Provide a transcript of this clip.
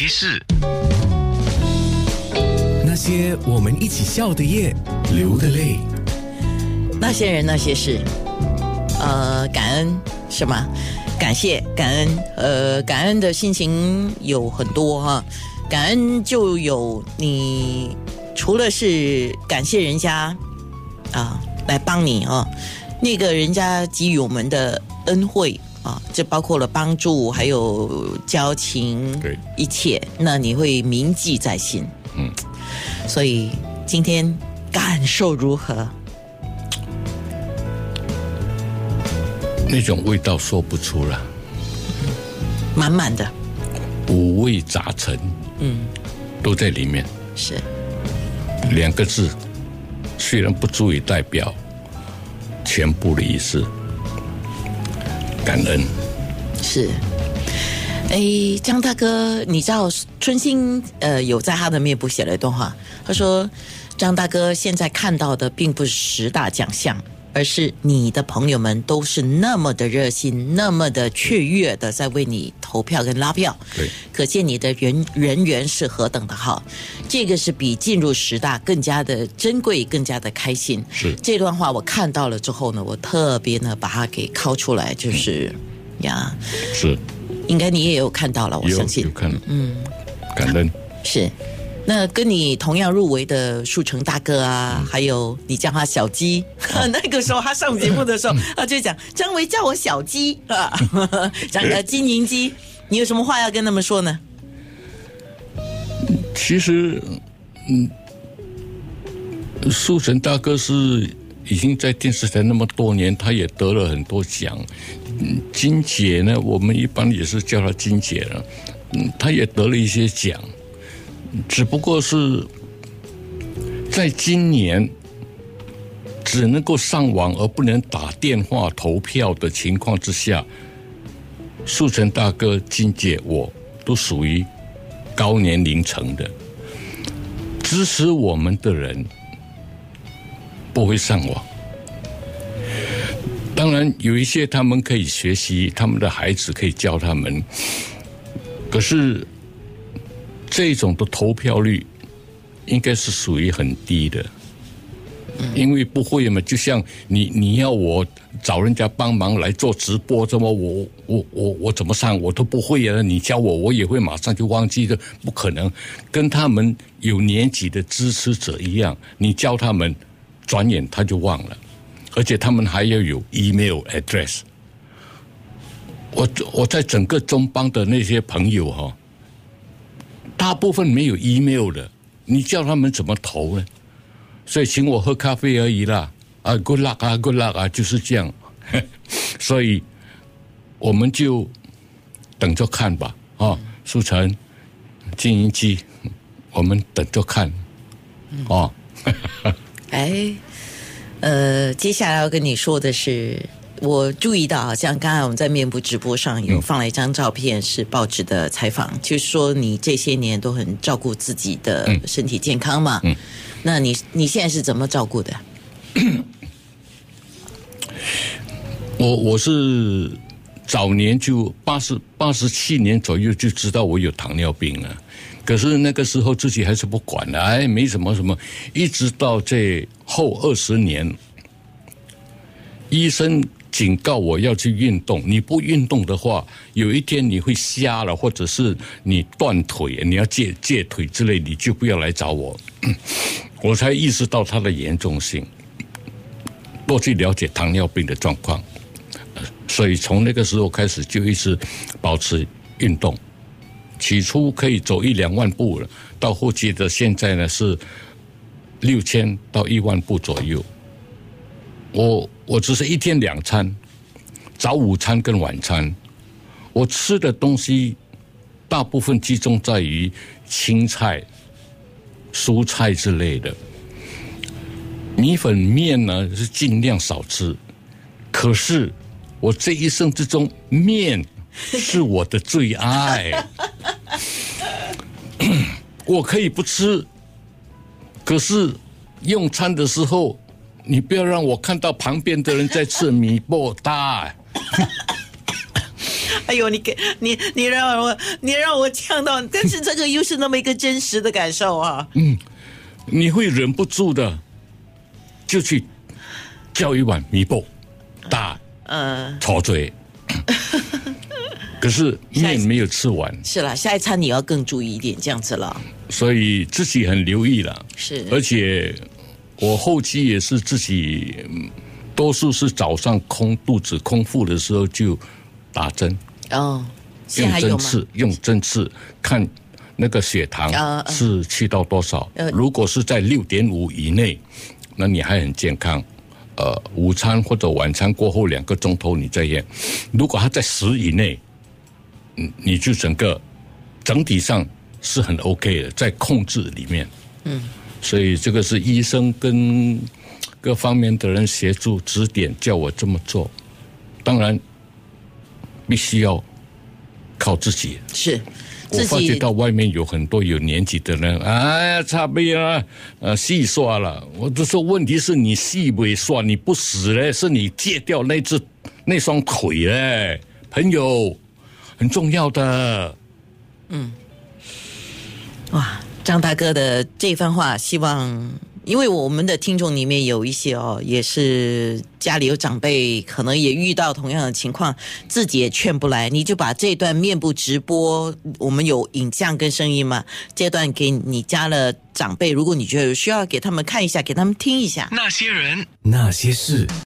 些事，那些我们一起笑的夜，流的泪，那些人那些事，呃，感恩是吗？感谢感恩，呃，感恩的心情有很多哈。感恩就有你，除了是感谢人家啊来帮你啊，那个人家给予我们的恩惠啊，这包括了帮助，还有交情，对一切，那你会铭记在心。嗯，所以今天感受如何？那种味道说不出了，满满的，五味杂陈，嗯，都在里面。是两个字，虽然不足以代表全部的意思，感恩。是。哎，张大哥，你知道春心呃有在他的面部写了一段话，他说张大哥现在看到的并不是十大奖项，而是你的朋友们都是那么的热心，那么的雀跃的在为你投票跟拉票，对，可见你的人人缘是何等的好，这个是比进入十大更加的珍贵，更加的开心。是。这段话我看到了之后呢，我特别呢把它给拷出来，就是呀，是。应该你也有看到了，我相信。有看，嗯，感恩。是。那跟你同样入围的树成大哥嗯啊，还有你叫他小鸡，那个时候他上节目的时候，他 就讲张维叫我小鸡啊，张呃金银鸡，你有什么话要跟他们说呢？其实，嗯，树成大哥是已经在电视台那么多年，他也得了很多奖。嗯，金姐呢，我们一般也是叫她金姐了。嗯，她也得了一些奖，只不过是在今年只能够上网而不能打电话投票的情况之下，速成大哥、金姐我都属于高年龄层的，支持我们的人不会上网。当然，有一些他们可以学习，他们的孩子可以教他们。可是，这种的投票率应该是属于很低的，因为不会嘛。就像你你要我找人家帮忙来做直播，这么我我我我怎么上我都不会啊！你教我，我也会马上就忘记的，不可能。跟他们有年纪的支持者一样，你教他们，转眼他就忘了，而且他们还要有 email address。我我在整个中邦的那些朋友哈、大部分没有 email 的，你叫他们怎么投呢？所以请我喝咖啡而已啦，啊，good luck 啊，good luck 啊，就是这样。所以我们就等着看吧，啊，苏成、金银机，我们等着看，哦。哎，呃，接下来要跟你说的是，我注意到，好像刚才我们在面部直播上有放了一张照片，是报纸的采访，就是说你这些年都很照顾自己的身体健康嘛。嗯那你你现在是怎么照顾的？我我是早年就八十八十七年左右就知道我有糖尿病了，可是那个时候自己还是不管的，哎，没什么什么，一直到这后二十年，医生警告我要去运动，你不运动的话，有一天你会瞎了，或者是你断腿，你要戒戒腿之类，你就不要来找我，我才意识到它的严重性。多去了解糖尿病的状况，所以从那个时候开始就一直保持运动。起初可以走一两万步了，到后期的现在呢是六千到一万步左右。我我只是一天两餐，早午餐跟晚餐，我吃的东西大部分集中在于青菜、蔬菜之类的。米粉面呢是尽量少吃，可是我这一生之中面是我的最爱，我可以不吃，可是用餐的时候，你不要让我看到旁边的人在吃米波大。哎呦，你给你你让我你让我呛到，但是这个又是那么一个真实的感受啊。嗯你会忍不住的，就去叫一碗米波大嗯、吵嘴。可是面没有吃完，是了，下一餐你要更注意一点，这样子了。所以自己很留意了。是，而且我后期也是自己，嗯多数是早上空肚子空腹的时候就打针，哦，现用？针刺，用针刺看那个血糖是去到多少呃。如果是在六点五以内，那你还很健康。呃，午餐或者晚餐过后两个钟头你再验，如果它在十以内，嗯，你就整个整体上是很 OK 的，在控制里面。嗯，所以这个是医生跟各方面的人协助指点，叫我这么做。当然，必须要靠自己。是我发觉到外面有很多有年纪的人，哎呀，差不了，呃，戏刷了。我就说，问题是你戏没刷，你不死嘞，是你戒掉那只那双腿嘞，朋友，很重要的。嗯哇，张大哥的这番话，希望因为我们的听众里面有一些哦，也是家里有长辈，可能也遇到同样的情况，自己也劝不来，你就把这段面部直播，我们有影像跟声音嘛，这段给你家的长辈，如果你觉得有需要，给他们看一下，给他们听一下。那些人，那些事。